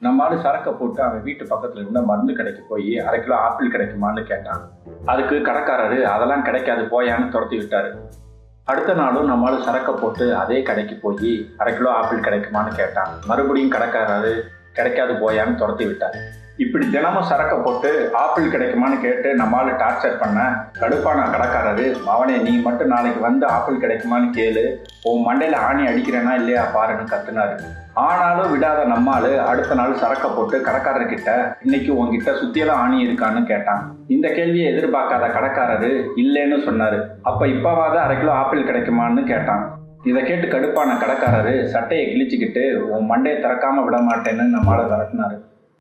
நம்ம சரக்கை போட்டு அவன் வீட்டு பக்கத்துல இருந்த மருந்து கடைக்கு போய் அரை கிலோ ஆப்பிள் கிடைக்குமான்னு கேட்டான். அதுக்கு கடைக்காரரு அதெல்லாம் கிடைக்காது போயான்னு துரத்தி விட்டாரு. அடுத்த நாளும் நம்ம சரக்கை போட்டு அதே கடைக்கு போய் அரை கிலோ ஆப்பிள் கிடைக்குமான்னு கேட்டான். மறுபடியும் கடைக்காரரு கிடைக்காது போயான்னு துரத்தி விட்டார். இப்படி தினமும் சரக்கை போட்டு ஆப்பிள் கிடைக்குமான்னு கேட்டு நம்மளால டார்ச்சர் பண்ண கடுப்பான கடைக்காரரு. அவனே நீ மட்டும் நாளைக்கு வந்து ஆப்பிள் கிடைக்குமான்னு கேளு. உன் மண்டையில் ஆணி அடிக்கிறேனா இல்லையா பாருன்னு கத்துனாரு. ஆனாலும் விடாத நம்மால் அடுத்த நாள் சரக்கை போட்டு கடைக்காரர்கிட்ட இன்னைக்கு உங்ககிட்ட சுத்தியெல்லாம் ஆணி இருக்கான்னு கேட்டான். இந்த கேள்வியை எதிர்பார்க்காத கடைக்காரரு இல்லைன்னு சொன்னாரு. அப்ப இப்பவாவது அரை கிலோ ஆப்பிள் கிடைக்குமான்னு கேட்டான். இதை கேட்டு கடுப்பான கடைக்காரரு சட்டையை கிழிச்சுக்கிட்டு உன் மண்டையை திறக்காம விட மாட்டேன்னு நம்மால விரட்டினாரு.